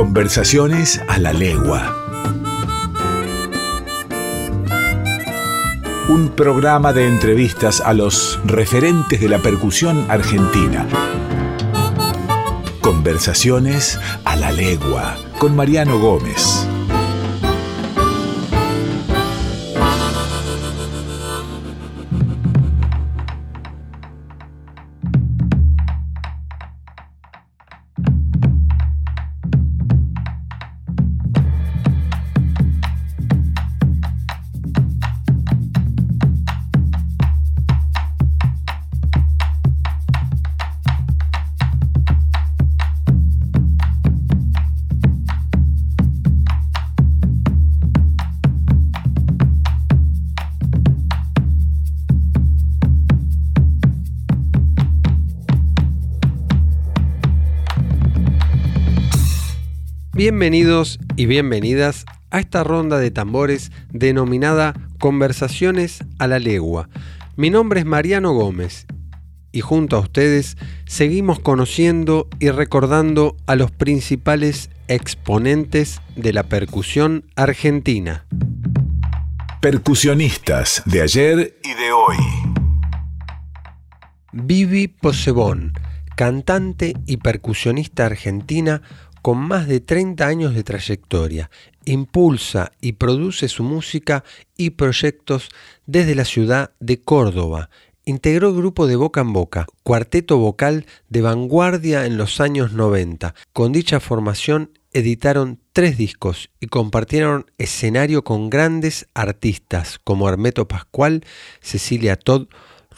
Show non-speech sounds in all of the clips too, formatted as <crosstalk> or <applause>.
Conversaciones a la legua. Un programa de entrevistas a los referentes de la percusión argentina. Conversaciones a la legua con Mariano Gómez. Bienvenidos y bienvenidas a esta ronda de tambores denominada Conversaciones a la Legua. Mi nombre es Mariano Gómez y junto a ustedes seguimos conociendo y recordando a los principales exponentes de la percusión argentina. Percusionistas de ayer y de hoy. Vivi Posebón, cantante y percusionista argentina, con más de 30 años de trayectoria, impulsa y produce su música y proyectos desde la ciudad de Córdoba. Integró el grupo de Boca en Boca, cuarteto vocal de vanguardia en los años 90. Con dicha formación editaron tres discos y compartieron escenario con grandes artistas como Hermeto Pascual, Cecilia Todd,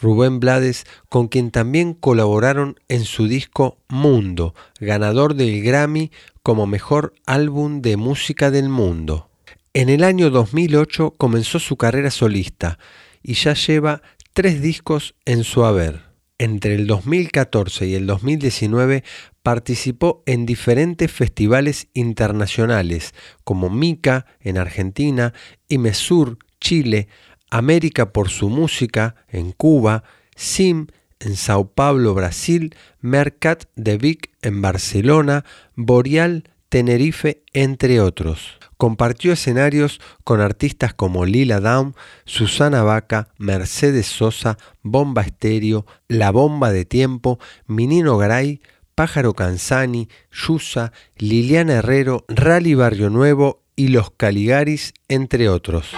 Rubén Blades, con quien también colaboraron en su disco Mundo, ganador del Grammy como mejor álbum de música del mundo. En el año 2008 comenzó su carrera solista y ya lleva tres discos en su haber. Entre el 2014 y el 2019 participó en diferentes festivales internacionales como Mica en Argentina y Mesur, Chile, América por su música en Cuba, SIM en Sao Paulo, Brasil, Mercat de Vic en Barcelona, Boreal, Tenerife, entre otros. Compartió escenarios con artistas como Lila Down, Susana Vaca, Mercedes Sosa, Bomba Estéreo, La Bomba de Tiempo, Minino Garay, Pájaro Canzani, Yusa, Liliana Herrero, Rally Barrio Nuevo y Los Caligaris, entre otros.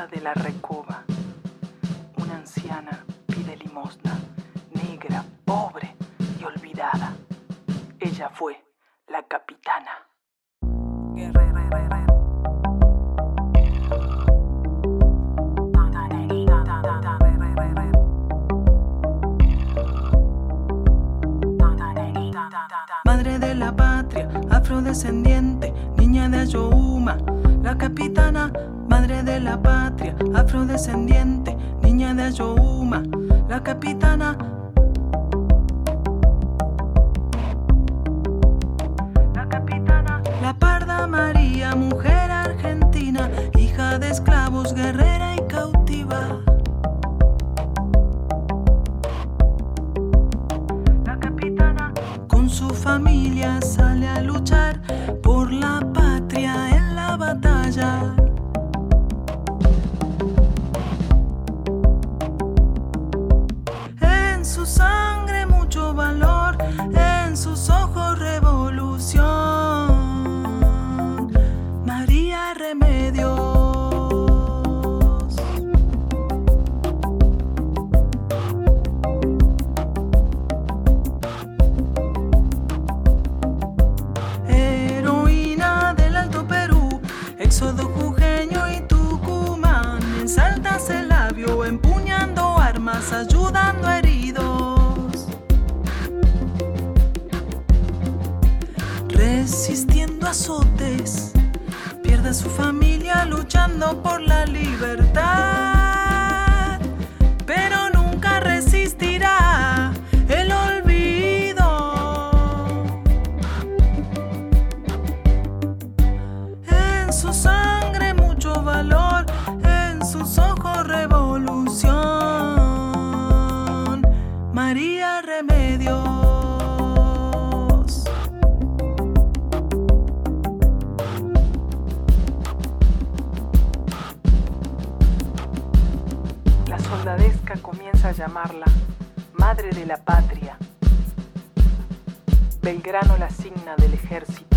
De la Recoba. Una anciana pide limosna, negra, pobre y olvidada. Ella fue la capitana. Madre de la patria, afrodescendiente, niña de Ayohuma, la capitana afrodescendiente, niña de Ayohuma, la capitana. Soldadesca comienza a llamarla Madre de la Patria. Belgrano la asigna del ejército.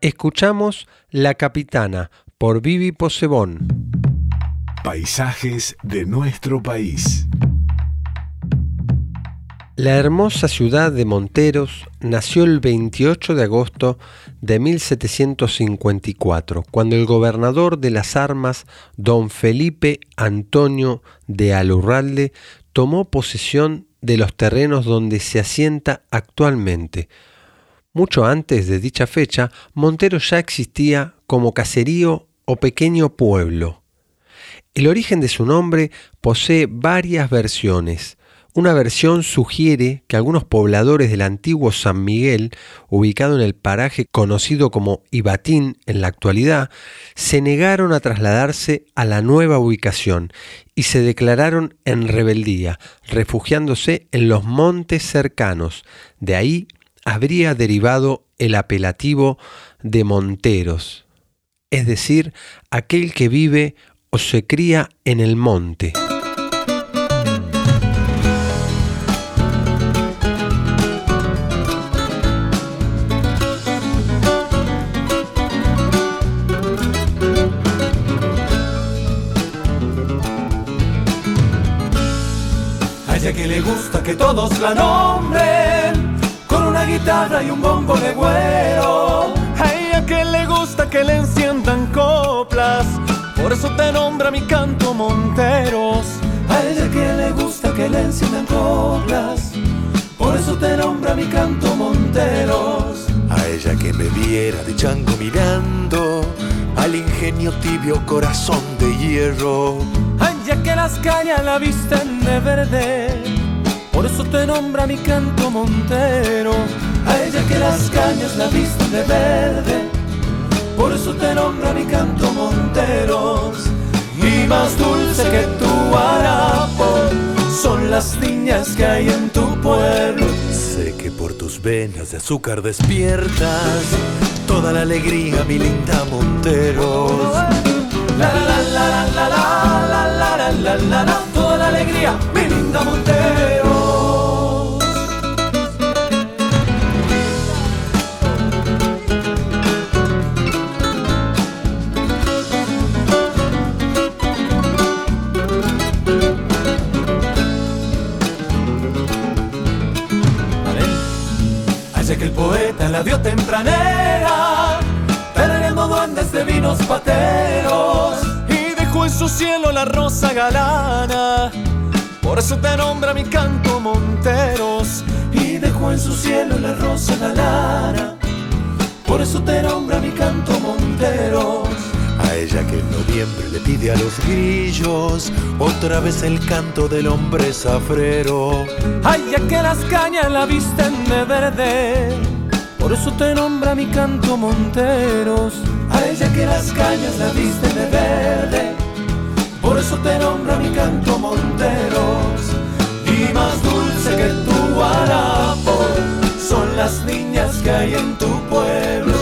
Escuchamos La Capitana por Vivi Posebón. Paisajes de nuestro país. La hermosa ciudad de Monteros nació el 28 de agosto de 1754, cuando el gobernador de las armas, don Felipe Antonio de Alurralde, tomó posesión de los terrenos donde se asienta actualmente. Mucho antes de dicha fecha, Monteros ya existía como caserío o pequeño pueblo. El origen de su nombre posee varias versiones. Una versión sugiere que algunos pobladores del antiguo San Miguel, ubicado en el paraje conocido como Ibatín en la actualidad, se negaron a trasladarse a la nueva ubicación y se declararon en rebeldía, refugiándose en los montes cercanos. De ahí habría derivado el apelativo de Monteros, es decir, aquel que vive o se cría en el monte. Que le gusta que todos la guitarra y un bombo de güero. A ella que le gusta que le enciendan coplas Por eso te nombra mi canto Monteros. A ella que le gusta que le enciendan coplas Por eso te nombra mi canto Monteros. A ella que me viera de chango mirando al ingenio tibio corazón de hierro. A ella que las cañas la visten de verde Por eso te nombra mi canto Montero A ella que las cañas la visten de verde Por eso te nombra mi canto Monteros Y más dulce que tu harapo Son las niñas que hay en tu pueblo Sé que por tus venas de azúcar despiertas toda la alegría, mi linda Monteros. La la la la la la la la la la la la Toda la alegría, mi linda Monteros la vio tempranera, tarareando duendes de vinos pateros, y dejó en su cielo la rosa galana. Por eso te nombra mi canto Monteros y dejó en su cielo la rosa la lana. Por eso te nombra mi canto Monteros. A ella que en noviembre le pide a los grillos otra vez el canto del hombre zafrero. Ay, ya que las cañas la visten de verde, por eso te nombra mi canto Monteros. A ella que las cañas la visten de verde, por eso te nombra mi canto Monteros. Y más dulce que tu guarapo son las niñas que hay en tu pueblo.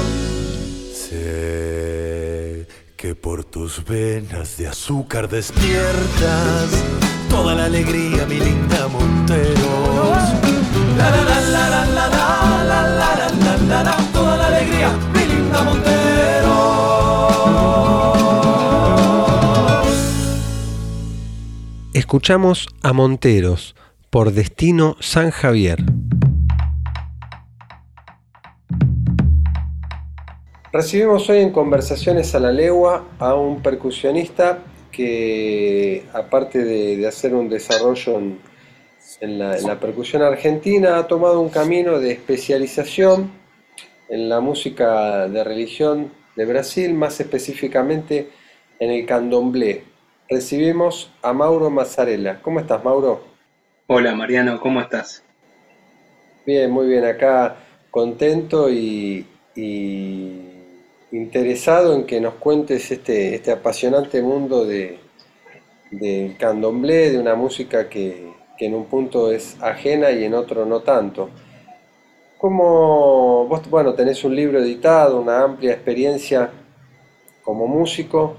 Sé que por tus venas de azúcar despiertas toda la alegría, mi linda Monteros. La la la la la la la la la toda la alegría, mi linda Monteros. Escuchamos a Monteros por Destino San Javier. Recibimos hoy en Conversaciones a la Legua a un percusionista que, aparte de, de hacer un desarrollo en, en la, en la percusión argentina, ha tomado un camino de especialización en la música de religión de Brasil, más específicamente en el candomblé. Recibimos a Mauro Mazzarella. ¿Cómo estás, Mauro? Hola Mariano, ¿cómo estás? Bien, muy bien. Acá contento y, y interesado en que nos cuentes este, este apasionante mundo de, del candomblé, de una música que, que en un punto es ajena y en otro no tanto. ¿Cómo vos, bueno, tenés un libro editado, una amplia experiencia como músico?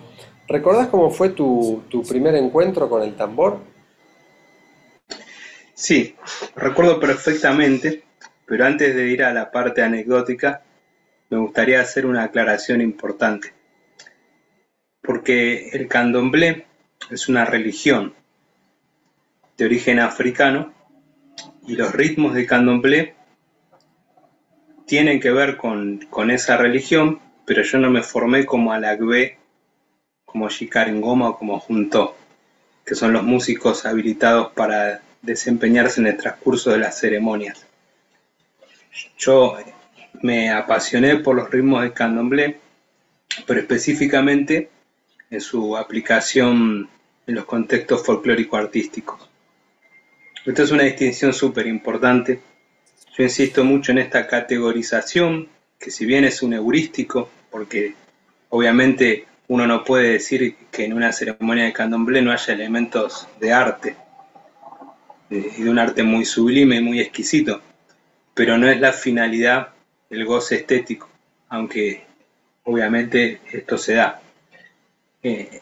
¿Recordás cómo fue tu, tu primer encuentro con el tambor? Sí, recuerdo perfectamente, pero antes de ir a la parte anecdótica, me gustaría hacer una aclaración importante. Porque el candomblé es una religión de origen africano y los ritmos de candomblé tienen que ver con, con esa religión, pero yo no me formé como alagbe, como Ngoma o como Junto, que son los músicos habilitados para desempeñarse en el transcurso de las ceremonias. Yo me apasioné por los ritmos de candomblé, pero específicamente en su aplicación en los contextos folclórico-artísticos. Esta es una distinción súper importante. Yo insisto mucho en esta categorización, que si bien es un heurístico, porque obviamente uno no puede decir que en una ceremonia de candomblé no haya elementos de arte, y de un arte muy sublime y muy exquisito, pero no es la finalidad el goce estético, aunque obviamente esto se da. Eh,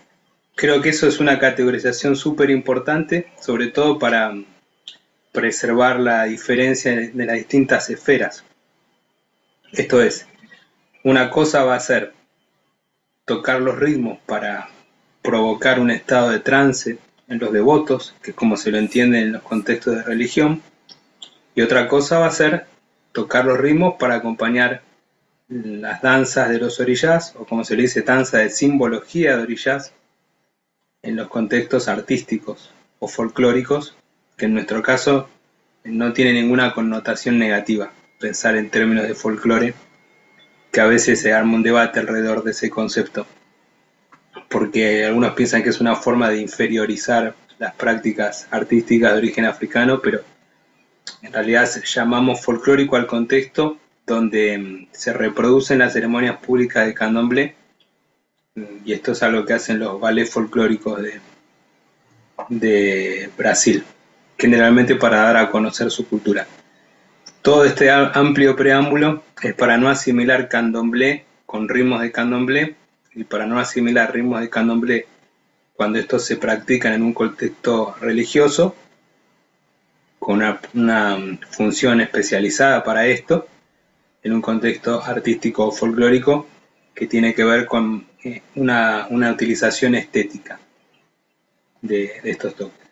creo que eso es una categorización súper importante, sobre todo para preservar la diferencia de las distintas esferas. Esto es, una cosa va a ser tocar los ritmos para provocar un estado de trance en los devotos, que es como se lo entiende en los contextos de religión, y otra cosa va a ser tocar los ritmos para acompañar las danzas de los orillas, o como se le dice, danza de simbología de orillas, en los contextos artísticos o folclóricos, que en nuestro caso no tiene ninguna connotación negativa, pensar en términos de folclore, que a veces se arma un debate alrededor de ese concepto, porque algunos piensan que es una forma de inferiorizar las prácticas artísticas de origen africano, pero en realidad llamamos folclórico al contexto donde mm, se reproducen las ceremonias públicas de candomblé y esto es algo que hacen los ballets folclóricos de, de Brasil, generalmente para dar a conocer su cultura. Todo este amplio preámbulo es para no asimilar candomblé con ritmos de candomblé y para no asimilar ritmos de candomblé cuando estos se practican en un contexto religioso con una, función especializada para esto, en un contexto artístico o folclórico que tiene que ver con eh, una, utilización estética de, de estos toques.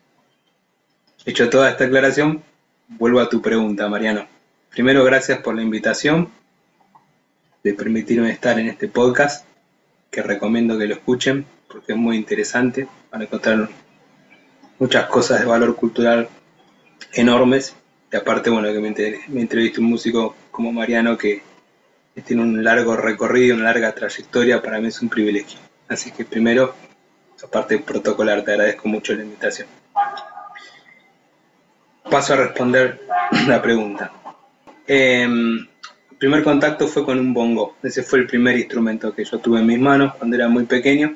Hecho toda esta aclaración, vuelvo a tu pregunta, Mariano. Primero, gracias por la invitación de permitirme estar en este podcast, que recomiendo que lo escuchen porque es muy interesante para encontrar muchas cosas de valor cultural enormes. Y aparte, bueno, que me, entreviste un músico como Mariano que, tiene un largo recorrido, una larga trayectoria, para mí es un privilegio. Así que primero, aparte protocolar, te agradezco mucho la invitación. Paso a responder <laughs> la pregunta. Em, el primer contacto fue con un bongo. Ese fue el primer instrumento que yo tuve en mis manos cuando era muy pequeño.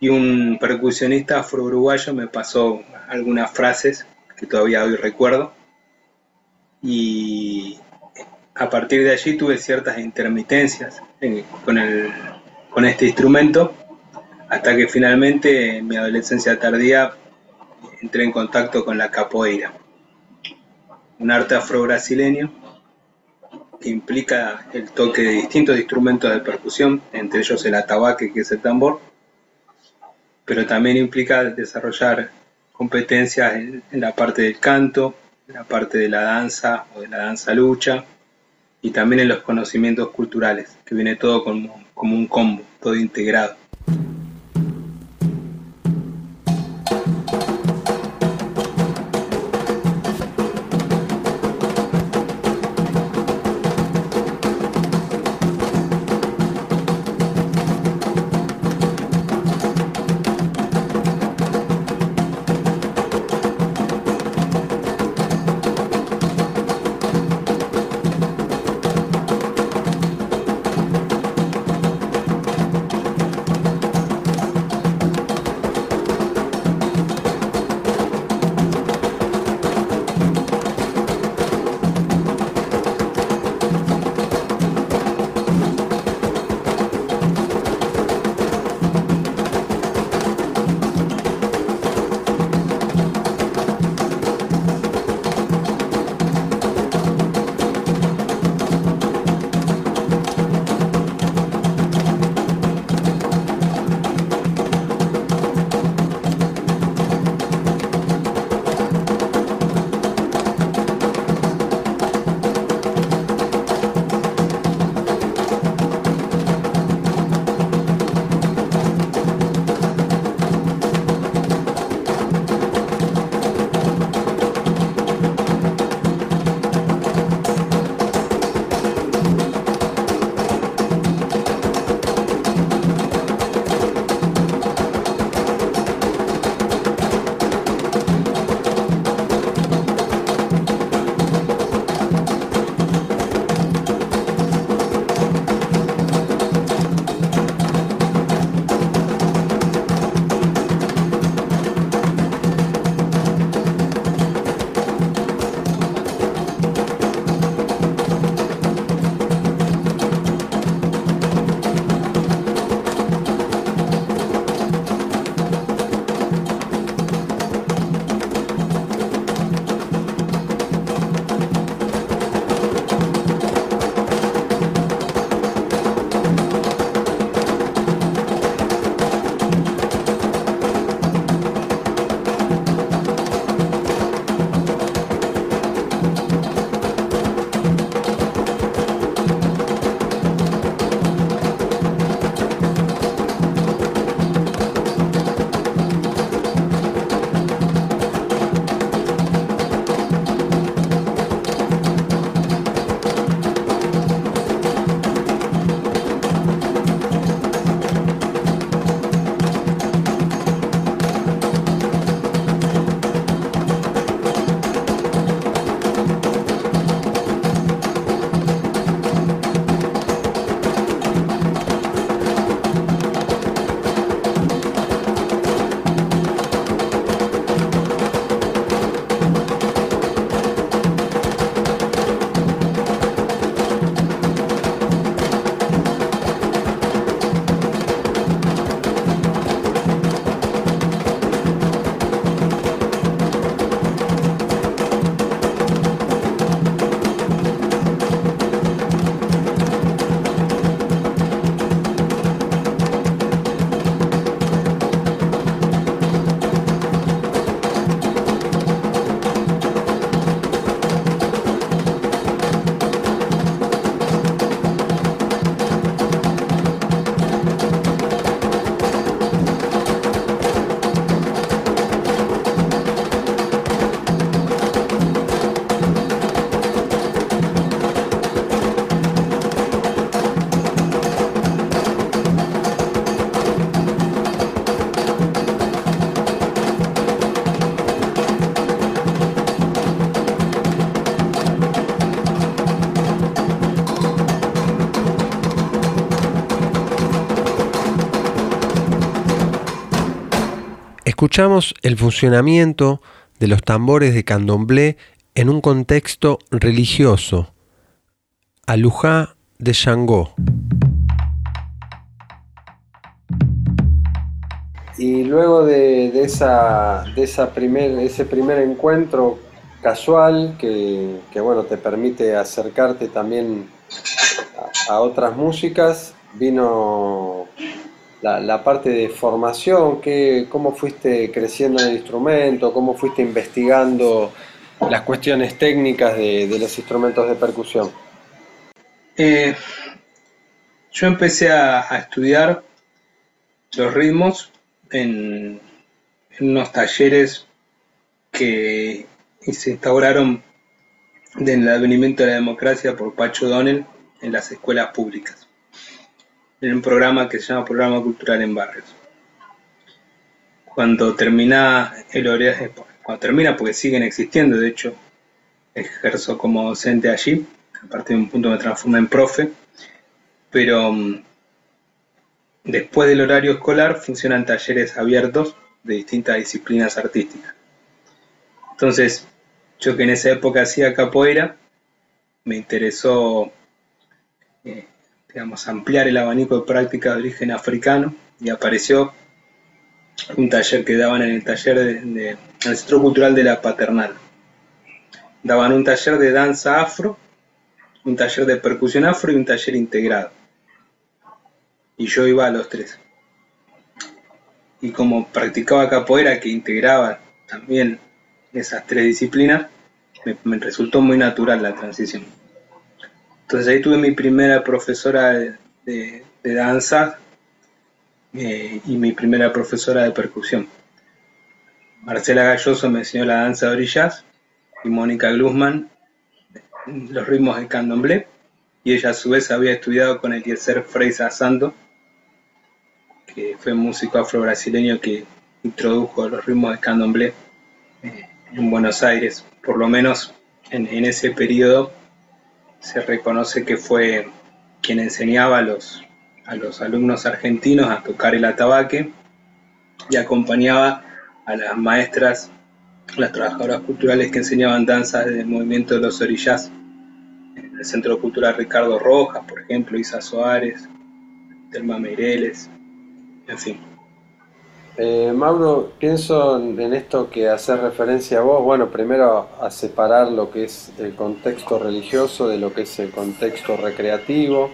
Y un percusionista afro-uruguayo me pasó algunas frases que todavía hoy recuerdo. Y a partir de allí tuve ciertas intermitencias con, con este instrumento, hasta que finalmente en mi adolescencia tardía entré en contacto con la capoeira, un arte afro-brasileño que implica el toque de distintos instrumentos de percusión, entre ellos el atabaque, que es el tambor, pero también implica desarrollar competencias en, la parte del canto, en la parte de la danza o de la danza lucha, y también en los conocimientos culturales, que viene todo como, como un combo, todo integrado. Escuchamos el funcionamiento de los tambores de candomblé en un contexto religioso. Alujá de Shango. Y luego de, esa, de esa primer, ese primer encuentro casual que, bueno, te permite acercarte también a, otras músicas, vino la, parte de formación, que, cómo fuiste creciendo en el instrumento, cómo fuiste investigando las cuestiones técnicas de, los instrumentos de percusión. Eh, yo empecé a, estudiar los ritmos en, unos talleres que se instauraron en el advenimiento de la democracia por Pacho Donnell en las escuelas públicas, en un programa que se llama Programa Cultural en Barrios. Cuando termina el eh, cuando termina porque siguen existiendo, de hecho, ejerzo como docente allí, a partir de un punto me transformé en profe, pero mm, Después del horario escolar funcionan talleres abiertos de distintas disciplinas artísticas. Entonces, yo que en esa época hacía capoeira, me interesó, eh, digamos, ampliar el abanico de prácticas de origen africano y apareció un taller que daban en el taller del Centro Cultural de la Paternal. Daban un taller de danza afro, un taller de percusión afro y un taller integrado y yo iba a los tres. Y como practicaba capoeira que integraba también esas tres disciplinas, me, resultó muy natural la transición. Entonces ahí tuve mi primera profesora de, danza eh, y mi primera profesora de percusión. Marcela Galloso me enseñó la danza de orillas y Mónica Glusman los ritmos de candomblé y ella a su vez había estudiado con el Eliezer Freisa Santo que fue músico afro-brasileño que introdujo los ritmos de candomblé eh, en Buenos Aires. Por lo menos en, ese periodo se reconoce que fue quien enseñaba a los, a los alumnos argentinos a tocar el atabaque y acompañaba a las maestras, las trabajadoras culturales que enseñaban danzas del movimiento de los orillas. En el Centro Cultural Ricardo Rojas, por ejemplo, Isa Soares, Telma Meireles, en fin. Eh, Mauro, pienso en esto que hace referencia a vos, bueno, primero a separar lo que es el contexto religioso de lo que es el contexto recreativo,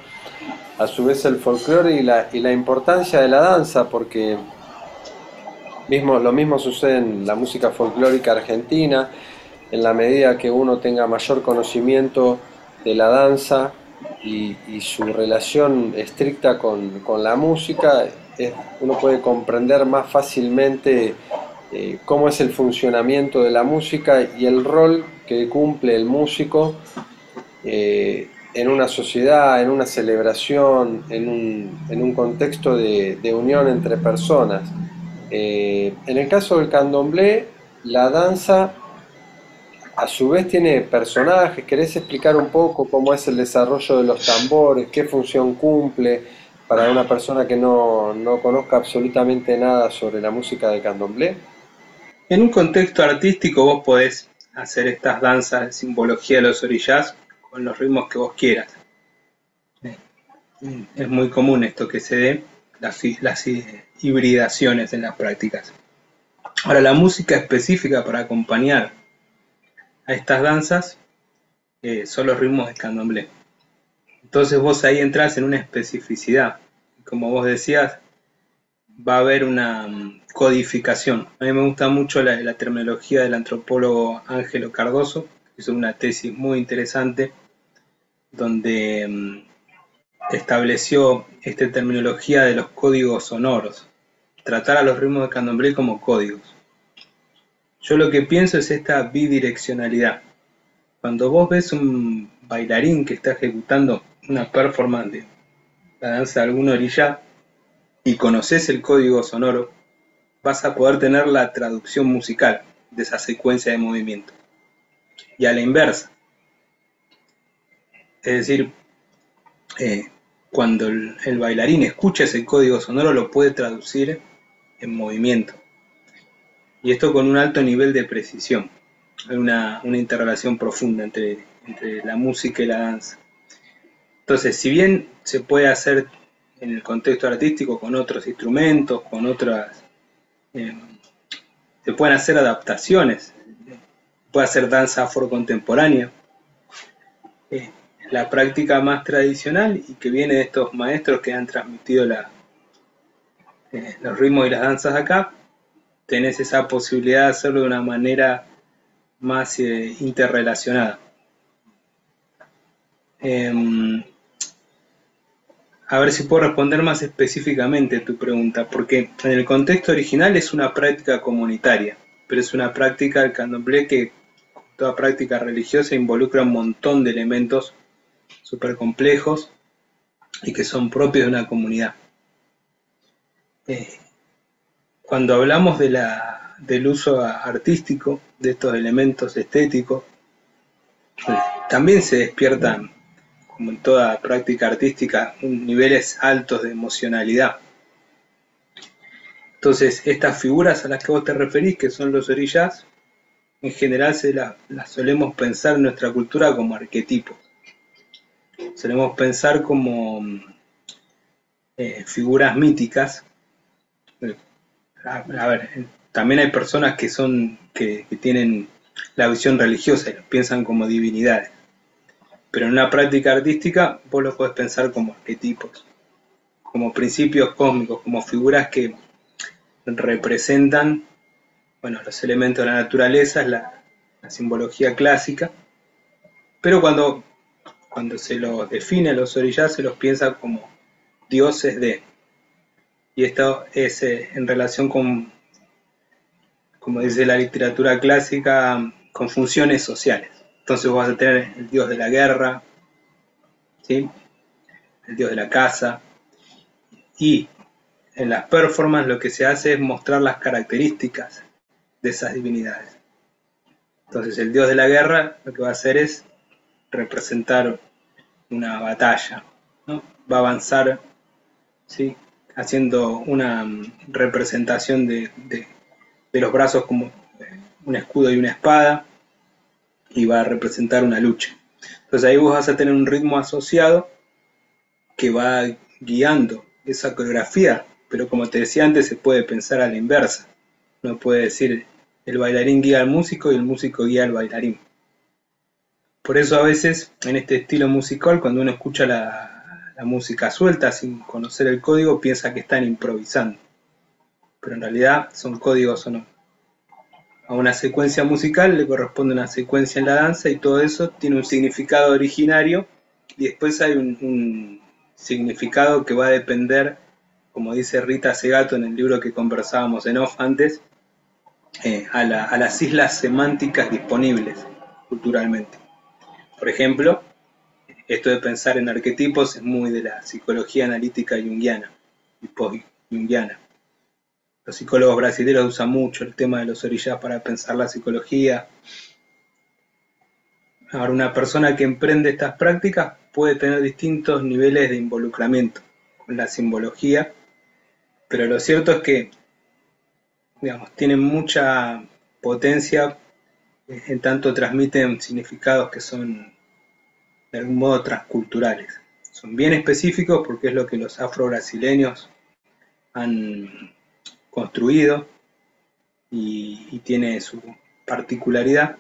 a su vez el folclore y la, y la importancia de la danza, porque mismo, lo mismo sucede en la música folclórica argentina, en la medida que uno tenga mayor conocimiento de la danza y, su relación estricta con, con la música, uno puede comprender más fácilmente eh, cómo es el funcionamiento de la música y el rol que cumple el músico eh, en una sociedad, en una celebración, en un, contexto de, unión entre personas. Eh, en el caso del candomblé, la danza a su vez tiene personajes. ¿Querés explicar un poco cómo es el desarrollo de los tambores, qué función cumple? Para una persona que no, conozca absolutamente nada sobre la música de candomblé? En un contexto artístico vos podés hacer estas danzas de simbología de los orillas con los ritmos que vos quieras. Es muy común esto que se dé, las, las hibridaciones en las prácticas. Ahora, la música específica para acompañar a estas danzas eh, son los ritmos de candomblé. Entonces vos ahí entras en una especificidad. Como vos decías, va a haber una mm, codificación. A mí me gusta mucho la, terminología del antropólogo Ángelo Cardoso, que hizo una tesis muy interesante donde mm, estableció esta terminología de los códigos sonoros, tratar a los ritmos de candomblé como códigos. Yo lo que pienso es esta bidireccionalidad. Cuando vos ves un bailarín que está ejecutando una performance de la danza de alguna orilla y conoces el código sonoro, vas a poder tener la traducción musical de esa secuencia de movimiento. Y a la inversa. Es decir, eh, cuando el, bailarín escucha ese código sonoro lo puede traducir en movimiento. y esto con un alto nivel de precisión. Hay una, una interrelación profunda entre, entre la música y la danza. Entonces, si bien se puede hacer en el contexto artístico con otros instrumentos, con otras... Eh, se pueden hacer adaptaciones, puede hacer danza afrocontemporánea. Eh, la práctica más tradicional y que viene de estos maestros que han transmitido eh, los ritmos y las danzas acá, tenés esa posibilidad de hacerlo de una manera más interrelacionada. Em, a ver si puedo responder más específicamente tu pregunta, porque en el contexto original es una práctica comunitaria, pero es una práctica del candomblé que, toda práctica religiosa, involucra un montón de elementos súper complejos y que son propios de una comunidad. Eh, cuando hablamos de la, del uso artístico de estos elementos estéticos, eh, también se despiertan como en toda práctica artística, niveles altos de emocionalidad. Entonces, estas figuras a las que vos te referís, que son los orillas, en general se las, solemos pensar en nuestra cultura como arquetipos. Solemos pensar como eh, figuras míticas. A, ver, también hay personas que son que, que tienen la visión religiosa y los piensan como divinidades. Pero en una práctica artística vos lo podés pensar como arquetipos, como principios cósmicos, como figuras que representan bueno, los elementos de la naturaleza, la, simbología clásica, pero cuando, cuando se los define a los orillas se los piensa como dioses de. Y esto es eh, en relación con, como dice la literatura clásica, con funciones sociales. Entonces vas a tener el dios de la guerra, ¿sí? el dios de la casa. Y en las performances lo que se hace es mostrar las características de esas divinidades. Entonces el dios de la guerra lo que va a hacer es representar una batalla, va a avanzar ¿sí? haciendo una representación de, de los brazos como un escudo y una espada, y va a representar una lucha. Entonces ahí vos vas a tener un ritmo asociado que va guiando esa coreografía, pero como te decía antes, se puede pensar a la inversa. No puede decir el bailarín guía al músico y el músico guía al bailarín. Por eso a veces en este estilo musical, cuando uno escucha la, la música suelta sin conocer el código, piensa que están improvisando. Pero en realidad son códigos o no a una secuencia musical le corresponde una secuencia en la danza y todo eso tiene un significado originario y después hay un, significado que va a depender, como dice Rita Segato en el libro que conversábamos en off antes, eh, a, las islas semánticas disponibles culturalmente. Por ejemplo, esto de pensar en arquetipos es muy de la psicología analítica junguiana y post-junguiana. Los psicólogos brasileños usan mucho el tema de los orillas para pensar la psicología. Ahora, una persona que emprende estas prácticas puede tener distintos niveles de involucramiento con la simbología, pero lo cierto es que, digamos, tienen mucha potencia en tanto transmiten significados que son de algún modo transculturales. Son bien específicos porque es lo que los afro-brasileños han construido y, tiene su particularidad,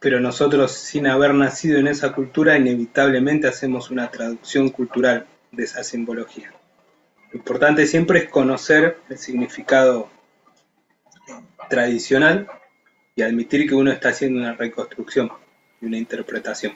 pero nosotros sin haber nacido en esa cultura inevitablemente hacemos una traducción cultural de esa simbología. Lo importante siempre es conocer el significado tradicional y admitir que uno está haciendo una reconstrucción y una interpretación.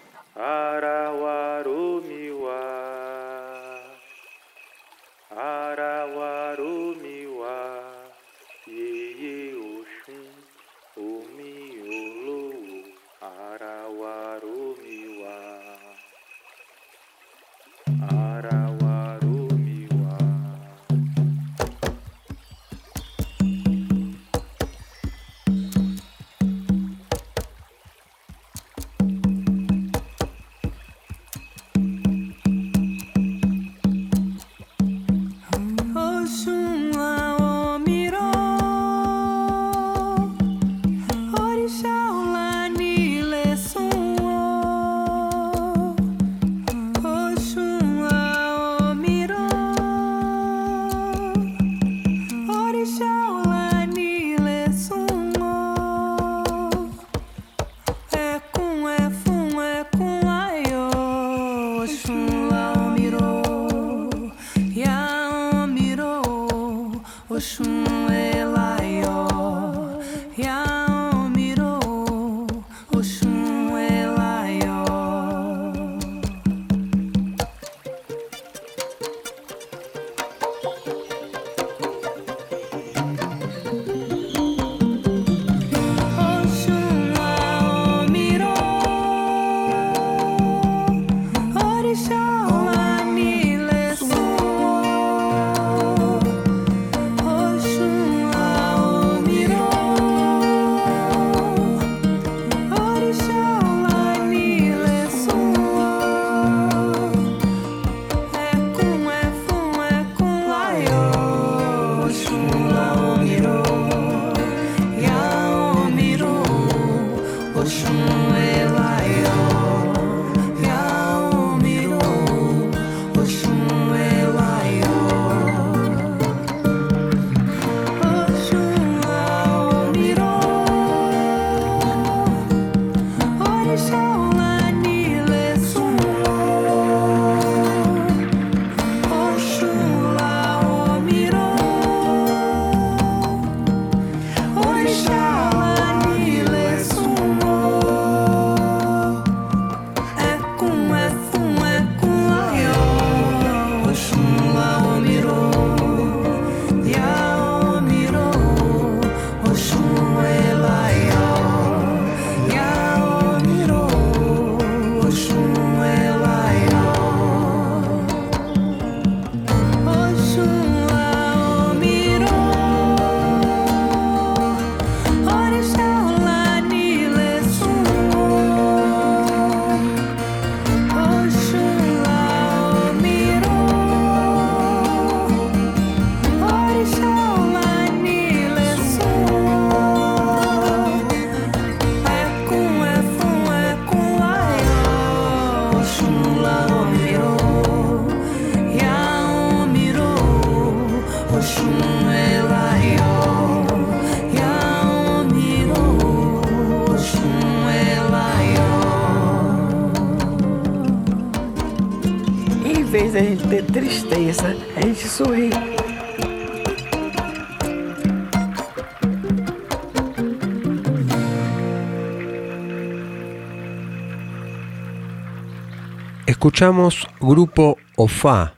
Escuchamos grupo OFA,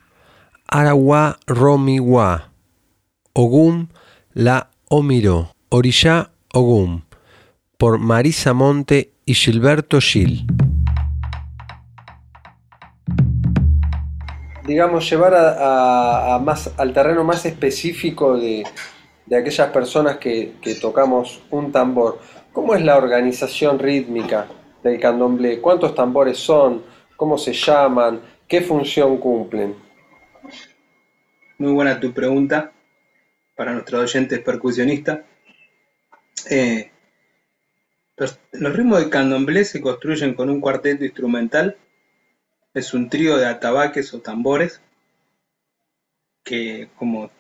Arawa Romiwa, Ogum La Omiro, Orishá Ogum, por Marisa Monte y Gilberto Gil. digamos, llevar a, más, al terreno más específico de, aquellas personas que, tocamos un tambor. ¿Cómo es la organización rítmica del candomblé? ¿Cuántos tambores son? ¿Cómo se llaman? ¿Qué función cumplen? Muy buena tu pregunta para nuestros oyentes percusionistas. Eh, los, ritmos de candomblé se construyen con un cuarteto instrumental es un trío de atabaques o tambores que, como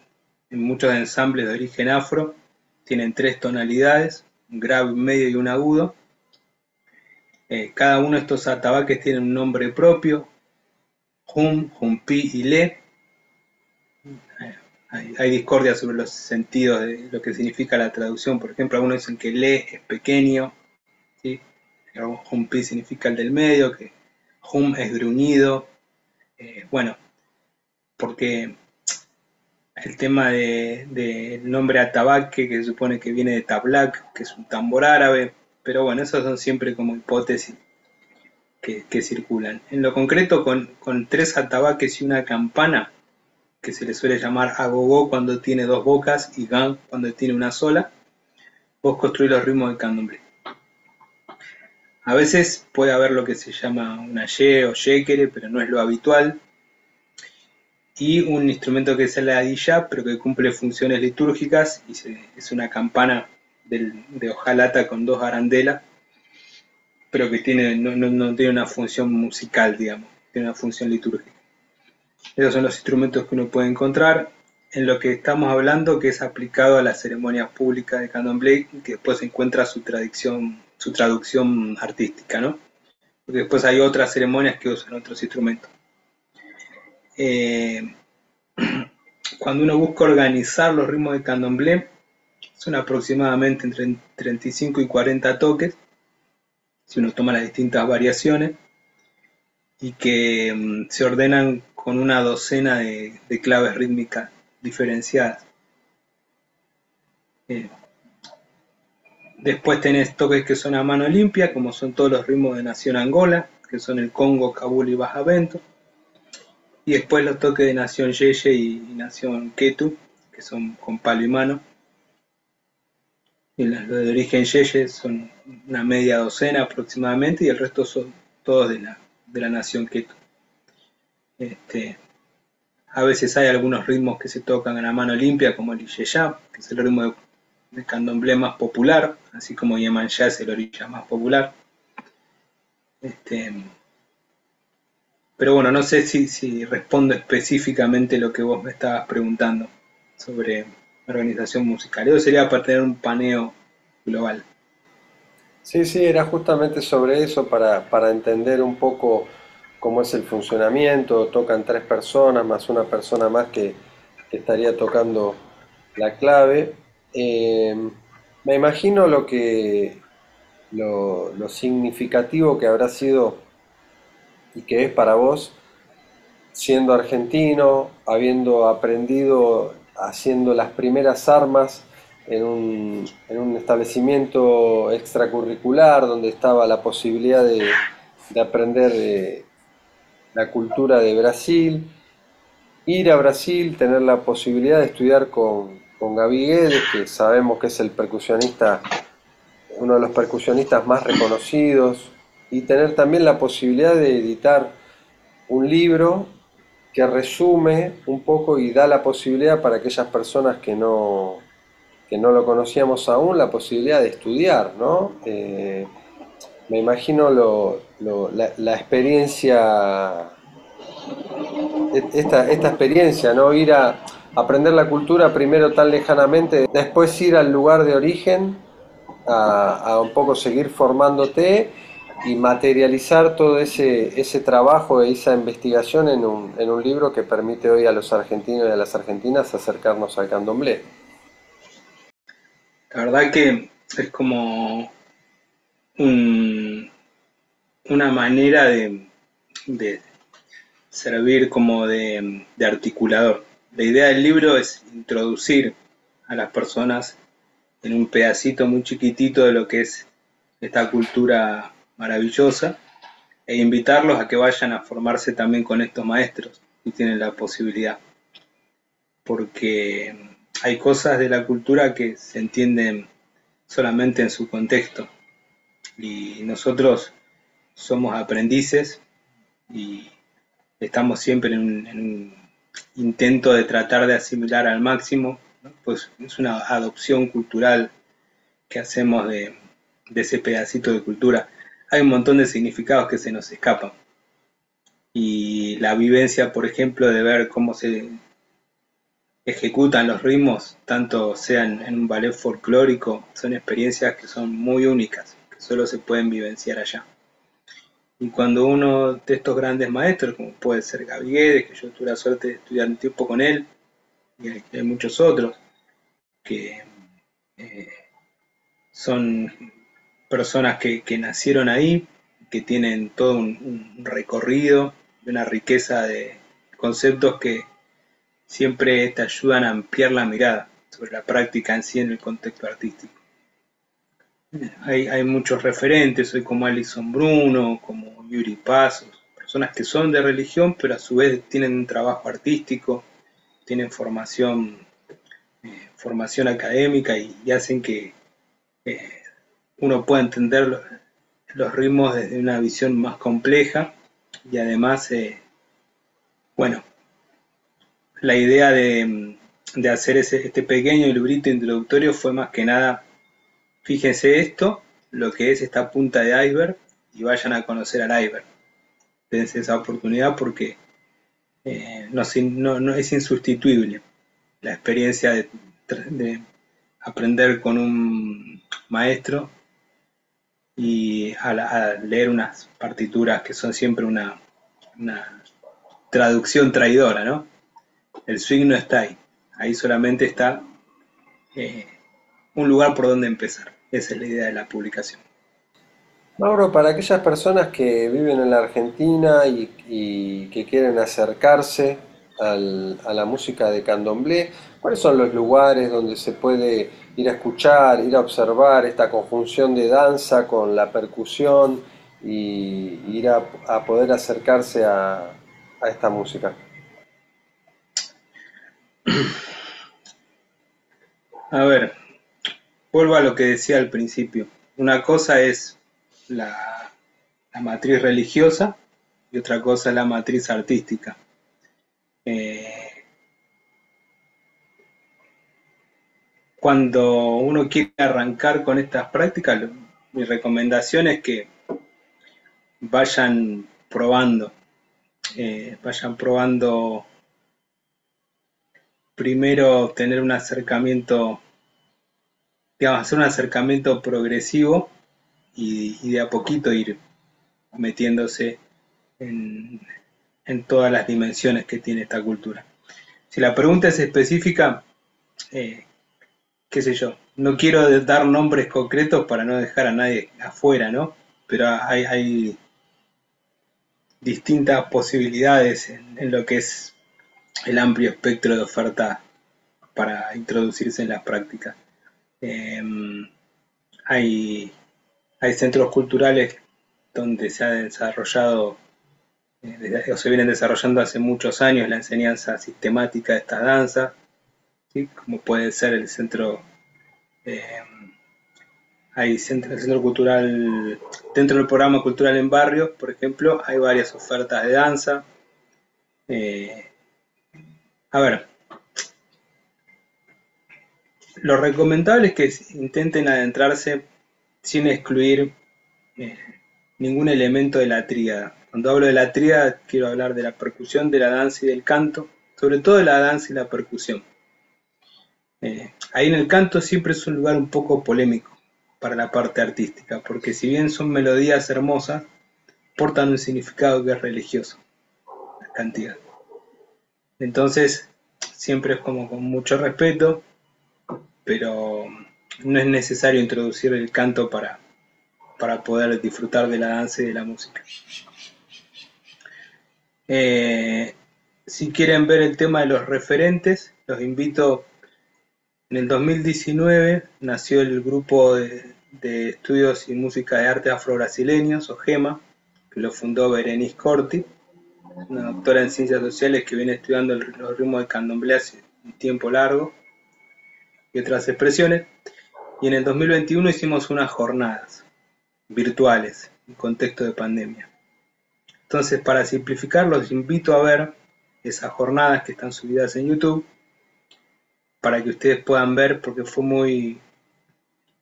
en muchos ensambles de origen afro, tienen tres tonalidades, un grave, medio y un agudo. Eh, cada uno de estos atabaques tiene un nombre propio, hum, humpi y le. Hay, discordia sobre los sentidos de lo que significa la traducción. Por ejemplo, algunos dicen que le es pequeño, ¿sí? humpi significa el del medio, que Hum es gruñido. Eh, bueno, porque el tema del de, nombre atabaque, que se supone que viene de tablak, que es un tambor árabe, pero bueno, esas son siempre como hipótesis que, circulan. En lo concreto, con, tres atabaques y una campana, que se le suele llamar agogó cuando tiene dos bocas y gan cuando tiene una sola, vos construís los ritmos de candomblé. A veces puede haber lo que se llama una ye o yekere, pero no es lo habitual. Y un instrumento que es la adilla, pero que cumple funciones litúrgicas y es una campana de hojalata con dos arandelas, pero que tiene, no, tiene una función musical, digamos, tiene una función litúrgica. Esos son los instrumentos que uno puede encontrar en lo que estamos hablando, que es aplicado a las ceremonias públicas de candomblé, que después encuentra su tradición su traducción artística, ¿no? Porque después hay otras ceremonias que usan otros instrumentos. Eh, <clears throat> cuando uno busca organizar los ritmos de candomblé, son aproximadamente entre 35 y 40 toques, si uno toma las distintas variaciones, y que mm, se ordenan con una docena de, claves rítmicas diferenciadas. Eh, Después tenés toques que son a mano limpia, como son todos los ritmos de Nación Angola, que son el Congo, Kabul y Bajavento. Y después los toques de Nación Yeye y Nación Ketu, que son con palo y mano. Y los de origen Yeye son una media docena aproximadamente y el resto son todos de la, de la Nación Ketu. Este, a veces hay algunos ritmos que se tocan a la mano limpia, como el Iyeya, que es el ritmo de de candomblé más popular, así como Yemanjá es el orilla más popular. Este, pero bueno, no sé si, si respondo específicamente lo que vos me estabas preguntando sobre organización musical. Eso sería para tener un paneo global. Sí, sí, era justamente sobre eso para, para entender un poco cómo es el funcionamiento. Tocan tres personas más una persona más que, estaría tocando la clave. Eh, me imagino lo que lo, lo, significativo que habrá sido y que es para vos siendo argentino, habiendo aprendido haciendo las primeras armas en un, en un establecimiento extracurricular donde estaba la posibilidad de, de aprender de la cultura de Brasil, ir a Brasil, tener la posibilidad de estudiar con, con Gaby Guedes, que sabemos que es el percusionista, uno de los percusionistas más reconocidos, y tener también la posibilidad de editar un libro que resume un poco y da la posibilidad para aquellas personas que no, que no lo conocíamos aún, la posibilidad de estudiar, ¿no? Eh, me imagino lo, lo, la, la, experiencia, esta, esta experiencia, ¿no? Ir a aprender la cultura primero tan lejanamente, después ir al lugar de origen, a, a un poco seguir formándote y materializar todo ese, ese trabajo e esa investigación en un, en un libro que permite hoy a los argentinos y a las argentinas acercarnos al candomblé. La verdad que es como un, una manera de, de servir como de, de, articulador. La idea del libro es introducir a las personas en un pedacito muy chiquitito de lo que es esta cultura maravillosa e invitarlos a que vayan a formarse también con estos maestros si tienen la posibilidad. Porque hay cosas de la cultura que se entienden solamente en su contexto. Y nosotros somos aprendices y estamos siempre en un, en un intento de tratar de asimilar al máximo, pues es una adopción cultural que hacemos de ese pedacito de cultura hay un montón de significados que se nos escapan. Y la vivencia, por ejemplo, de ver cómo se ejecutan los ritmos, tanto sean en un ballet folclórico, son experiencias que son muy únicas, que solo se pueden vivenciar allá. Y cuando uno de estos grandes maestros, como puede ser Gabriel, que yo tuve la suerte de estudiar un tiempo con él, y hay muchos otros, que eh, son personas que, nacieron ahí, que tienen todo un, un recorrido, una riqueza de conceptos que siempre te ayudan a ampliar la mirada sobre la práctica en sí en el contexto artístico. Hay, muchos referentes, hoy como Alison Bruno, como Yuri Pasos, personas que son de religión, pero a su vez tienen un trabajo artístico, tienen formación, eh, formación académica y, y hacen que eh, uno puede entender los, ritmos desde una visión más compleja y además, eh, bueno, la idea de, de hacer ese, este pequeño librito introductorio fue más que nada, fíjense esto, lo que es esta punta de iceberg y vayan a conocer al iceberg. Dense esa oportunidad porque eh, no, no, no, es insustituible la experiencia de, de aprender con un maestro y a, leer unas partituras que son siempre una, traducción traidora, ¿no? El swing no está ahí, ahí solamente está eh, un lugar por donde empezar. Esa es la idea de la publicación. Mauro, para aquellas personas que viven en la Argentina y, que quieren acercarse a la música de candomblé, ¿cuáles son los lugares donde se puede ir a escuchar, ir a observar esta conjunción de danza con la percusión y ir a, poder acercarse a, a, esta música? A ver, vuelvo a lo que decía al principio. Una cosa es la, la matriz religiosa y otra cosa es la matriz artística. Eh, cuando uno quiere arrancar con estas prácticas, mi recomendación es que vayan probando, eh, vayan probando primero tener un acercamiento, digamos, hacer un acercamiento progresivo y, de a poquito ir metiéndose en, todas las dimensiones que tiene esta cultura. Si la pregunta es específica, eh, qué sé yo, no quiero dar nombres concretos para no dejar a nadie afuera, ¿no? Pero hay, distintas posibilidades en, lo que es el amplio espectro de oferta para introducirse en las prácticas. Em, hay, hay, centros culturales donde se ha desarrollado eh, o se vienen desarrollando hace muchos años la enseñanza sistemática de esta como puede ser el centro, eh, hay centro, el centro cultural, dentro del programa cultural en barrios, por ejemplo, hay varias ofertas de danza. Eh, a ver, lo recomendable es que intenten adentrarse sin excluir eh, ningún elemento de la tríada. Cuando hablo de la tríada quiero hablar de la percusión, de la danza y del canto, sobre todo de la danza y la percusión. Eh, ahí en el canto siempre es un lugar un poco polémico para la parte artística, porque si bien son melodías hermosas, portan un significado que es religioso, la cantidad. Entonces, siempre es como con mucho respeto, pero no es necesario introducir el canto para, para poder disfrutar de la danza y de la música. Eh, si quieren ver el tema de los referentes, los invito. En el 2019 nació el grupo de, estudios y música de arte afro-brasileños, o GEMA, que lo fundó Berenice Corti una doctora en ciencias sociales que viene estudiando los ritmos de candomblé hace un tiempo largo y otras expresiones. Y en el 2021 hicimos unas jornadas virtuales en contexto de pandemia. Entonces, para simplificar, los invito a ver esas jornadas que están subidas en YouTube para que ustedes puedan ver, porque fue muy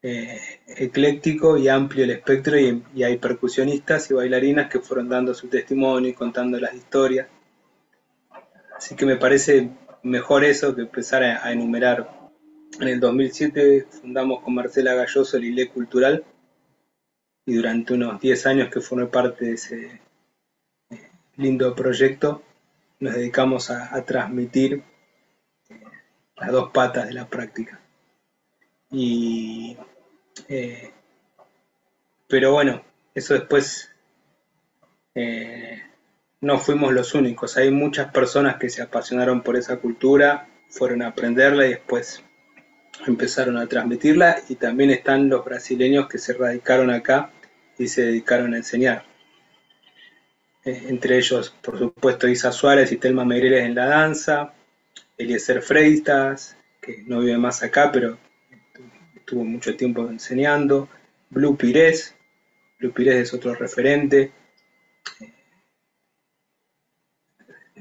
eh, ecléctico y amplio el espectro y, hay percusionistas y bailarinas que fueron dando su testimonio y contando las historias. Así que me parece mejor eso que empezar a, enumerar. En el 2007 fundamos con Marcela Galloso el ILE Cultural y durante unos 10 años que formé parte de ese eh, lindo proyecto nos dedicamos a, transmitir las dos patas de la práctica. Y eh, pero bueno, eso después eh, no fuimos los únicos. Hay muchas personas que se apasionaron por esa cultura, fueron a aprenderla y después empezaron a transmitirla. Y también están los brasileños que se radicaron acá y se dedicaron a enseñar. Eh, entre ellos, por supuesto, Isa Suárez y Telma Meireles en la danza, Eliezer Freitas, que no vive más acá, pero estuvo mucho tiempo enseñando, Blue Pires, Blue Pires es otro referente,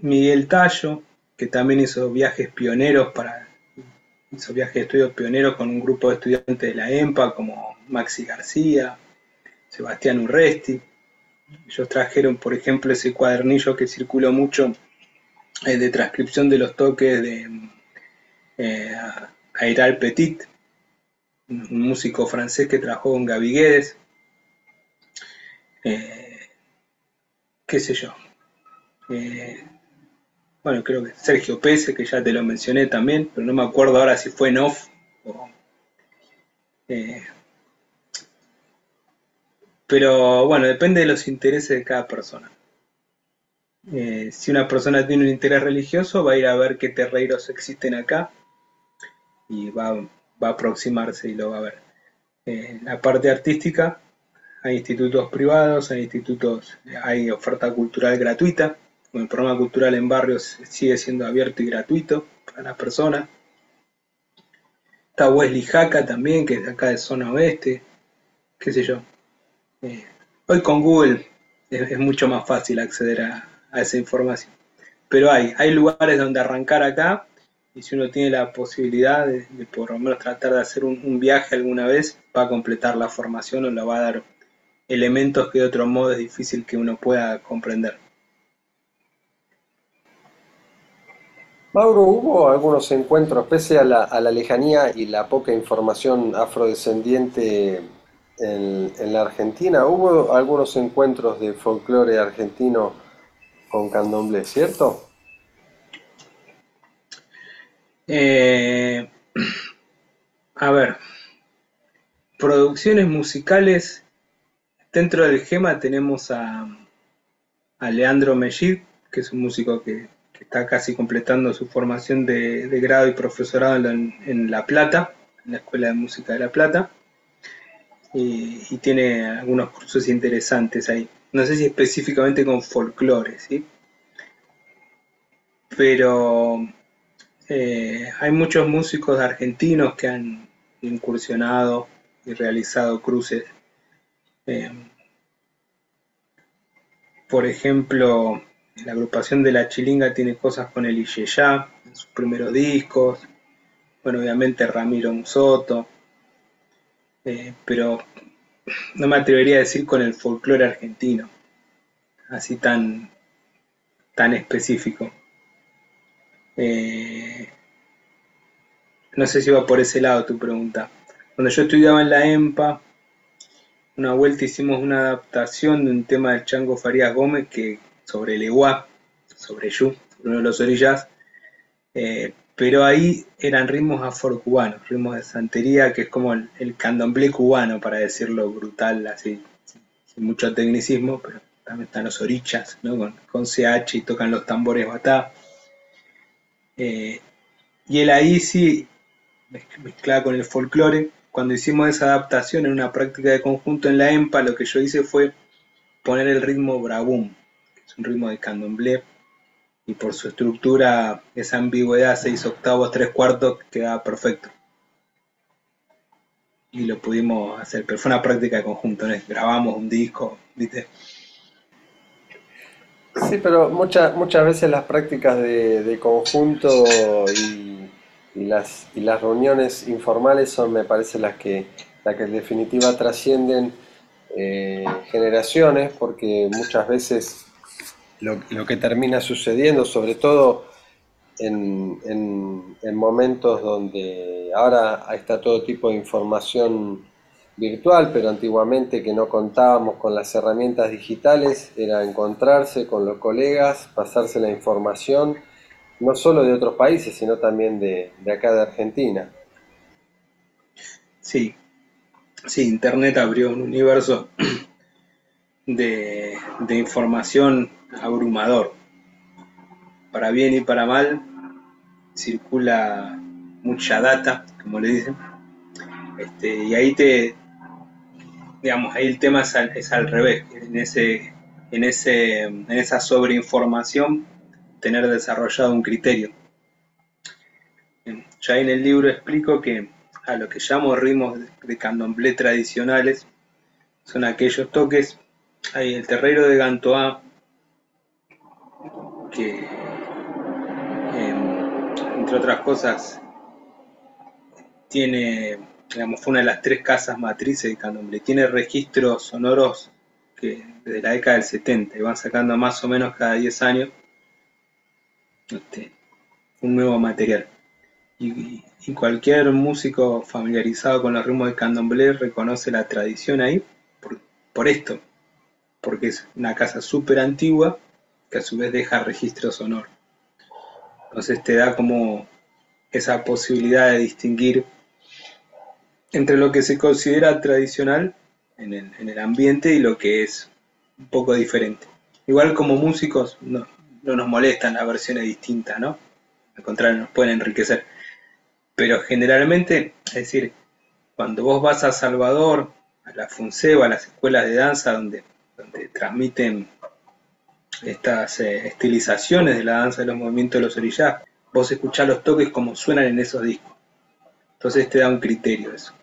Miguel Tallo, que también hizo viajes pioneros para hizo viajes de estudios pioneros con un grupo de estudiantes de la EMPA como Maxi García, Sebastián Urresti. Ellos trajeron, por ejemplo, ese cuadernillo que circuló mucho eh, de transcripción de los toques de eh, Airal Petit, un músico francés que trabajó con Gaby Guedes, eh, qué sé yo. Eh, bueno, creo que Sergio Pese, que ya te lo mencioné también, pero no me acuerdo ahora si fue en off eh, pero bueno, depende de los intereses de cada persona. Si una persona tiene un interés religioso, va a ir a ver qué terreiros existen acá y va, va a aproximarse y lo va a ver. Eh, la parte artística, hay institutos privados, hay institutos, hay oferta cultural gratuita, el programa cultural en barrios sigue siendo abierto y gratuito para las personas. Está Wesley Jaca también, que es acá de zona oeste, qué sé yo. Eh, hoy con Google es, mucho más fácil acceder a, a, esa información. Pero hay, hay lugares donde arrancar acá y si uno tiene la posibilidad de, por lo menos tratar de hacer un, viaje alguna vez, va a completar la formación o la va a dar elementos que de otro modo es difícil que uno pueda comprender. Mauro, ¿hubo algunos encuentros, pese a la, a la lejanía y la poca información afrodescendiente en, en la Argentina, hubo algunos encuentros de folclore argentino con candomblé, ¿cierto? Eh, a ver, producciones musicales, dentro del GEMA tenemos a, a Leandro Mellid, que es un músico que, está casi completando su formación de, grado y profesorado en, La Plata, en la Escuela de Música de La Plata, y tiene algunos cursos interesantes ahí. No sé si específicamente con folclore, ¿sí? Pero eh, hay muchos músicos argentinos que han incursionado y realizado cruces. Eh, por ejemplo, la agrupación de La Chilinga tiene cosas con el Iyeyá en sus primeros discos. Bueno, obviamente Ramiro Musoto. Eh, pero no me atrevería a decir con el folclore argentino, así tan, tan específico. Eh, no sé si va por ese lado tu pregunta. Cuando yo estudiaba en la EMPA, una vuelta hicimos una adaptación de un tema del Chango Farías Gómez que sobre el Eguá, sobre Yu, uno de los orillas, eh, pero ahí eran ritmos afrocubanos, ritmos de santería, que es como el, candomblé cubano, para decirlo brutal, así, sin mucho tecnicismo, pero también están los orichas, ¿no? con, con CH y tocan los tambores batá. Eh, y el ahí sí, mezclada con el folclore, cuando hicimos esa adaptación en una práctica de conjunto en la EMPA, lo que yo hice fue poner el ritmo brabum, que es un ritmo de candomblé, y por su estructura, esa ambigüedad, seis octavos, tres cuartos, quedaba perfecto. Y lo pudimos hacer, pero fue una práctica de conjunto, grabamos un disco, ¿viste? Sí, pero muchas muchas veces las prácticas de, conjunto y, y, las, y las reuniones informales son, me parece, las que, las que en definitiva trascienden eh, generaciones, porque muchas veces lo, lo, que termina sucediendo, sobre todo en, en, en momentos donde ahora está todo tipo de información virtual, pero antiguamente que no contábamos con las herramientas digitales, era encontrarse con los colegas, pasarse la información, no solo de otros países, sino también de, de acá de Argentina. Sí, sí, Internet abrió un universo de, de información abrumador. Para bien y para mal, circula mucha data, como le dicen, este, y ahí te, digamos, ahí el tema es al, es al revés, en, ese, en, ese, en esa sobreinformación tener desarrollado un criterio. Ya en el libro explico que a lo que llamo ritmos de candomblé tradicionales son aquellos toques, hay el terrero de Gantoa, que eh, entre otras cosas tiene digamos, fue una de las tres casas matrices de candomblé. Tiene registros sonoros que desde la década del 70 y van sacando más o menos cada 10 años este, un nuevo material. Y, y, cualquier músico familiarizado con los ritmos de candomblé reconoce la tradición ahí por, por esto, porque es una casa súper antigua que a su vez deja registro sonoro. Entonces te da como esa posibilidad de distinguir entre lo que se considera tradicional en el, en el, ambiente y lo que es un poco diferente. Igual como músicos no, no nos molestan las versiones distintas, ¿no? Al contrario, nos pueden enriquecer. Pero generalmente, es decir, cuando vos vas a Salvador, a la FUNCEBA, a las escuelas de danza donde, donde transmiten estas eh, estilizaciones de la danza de los movimientos de los orillas, vos escuchás los toques como suenan en esos discos. Entonces te da un criterio eso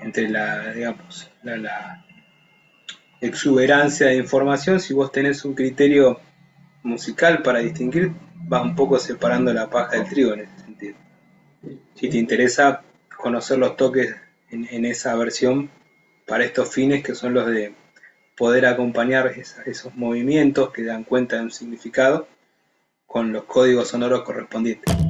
entre la, digamos, la, exuberancia de información, si vos tenés un criterio musical para distinguir, vas un poco separando la paja del trigo en ese sentido. Si te interesa conocer los toques en, en esa versión, para estos fines que son los de poder acompañar esos movimientos que dan cuenta de un significado con los códigos sonoros correspondientes.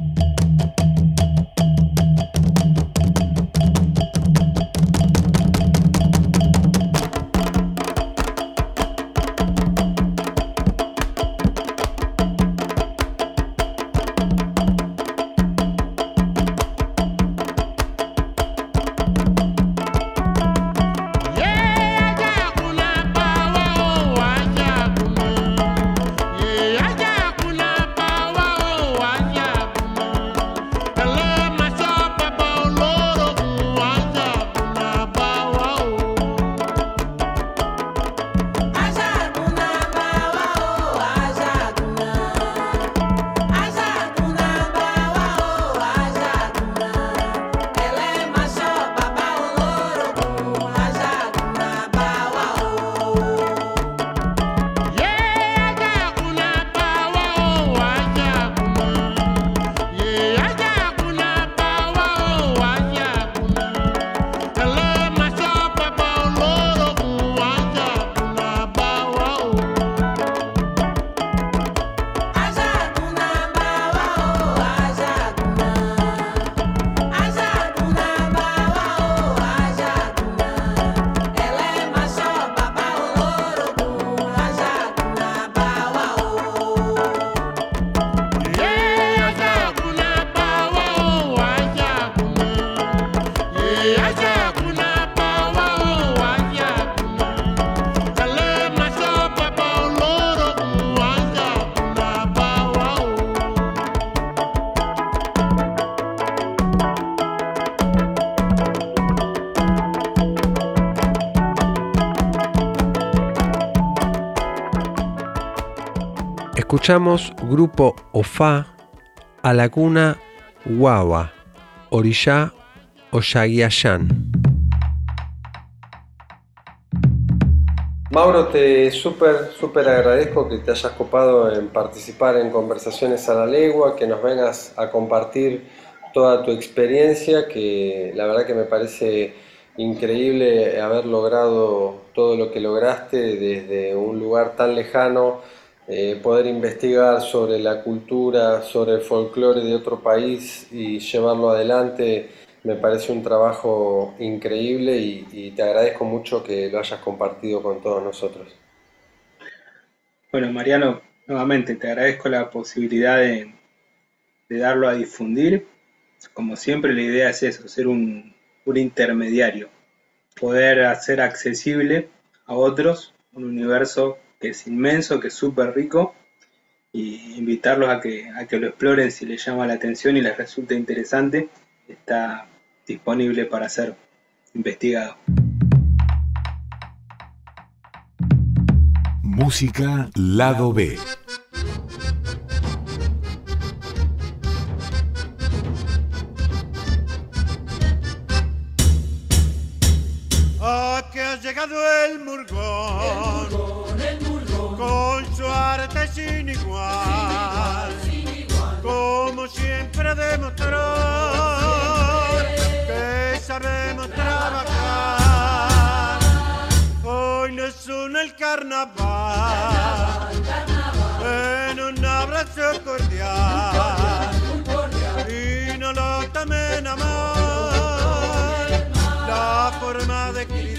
Escuchamos grupo OFA, Alacuna Guava, Orillá Oyaguiayán. Mauro, te súper, súper agradezco que te hayas copado en participar en Conversaciones a la Legua, que nos vengas a compartir toda tu experiencia, que la verdad que me parece increíble haber logrado todo lo que lograste desde un lugar tan lejano eh, poder investigar sobre la cultura, sobre el folclore de otro país y llevarlo adelante me parece un trabajo increíble y, te agradezco mucho que lo hayas compartido con todos nosotros. Bueno, Mariano, nuevamente te agradezco la posibilidad de, darlo a difundir. Como siempre, la idea es eso, ser un, un intermediario, poder hacer accesible a otros un universo que es inmenso, que es súper rico, y invitarlos a que, a que lo exploren si les llama la atención y les resulta interesante, está disponible para ser investigado. Música Lado B. Aquí ha llegado el murgón con su arte sin igual, como siempre demostró que sabemos trabajar. Hoy nos une el carnaval, en un abrazo cordial, y no lo tomen a mal la forma de criticar.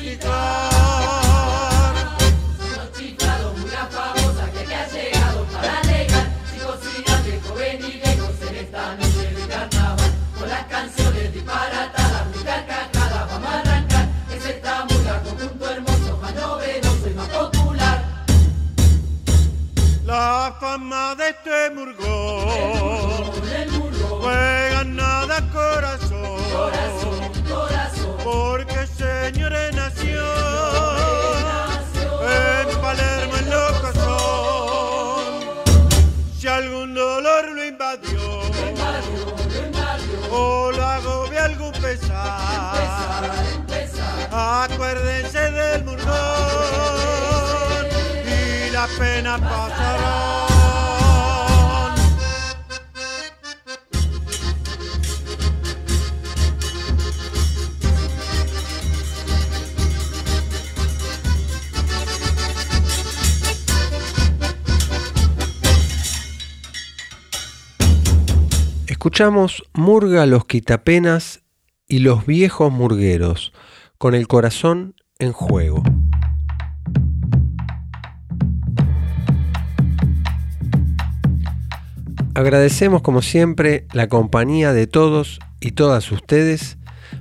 La del y la pena. Escuchamos Murga los quitapenas y los viejos murgueros con el corazón en juego. Agradecemos como siempre la compañía de todos y todas ustedes.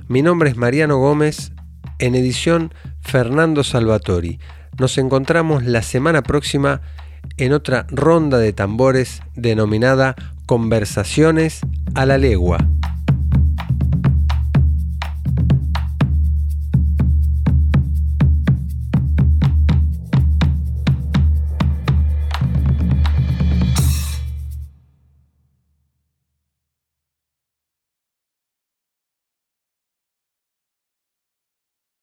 Mi nombre es Mariano Gómez, en edición Fernando Salvatori. Nos encontramos la semana próxima en otra ronda de tambores denominada Conversaciones a la legua.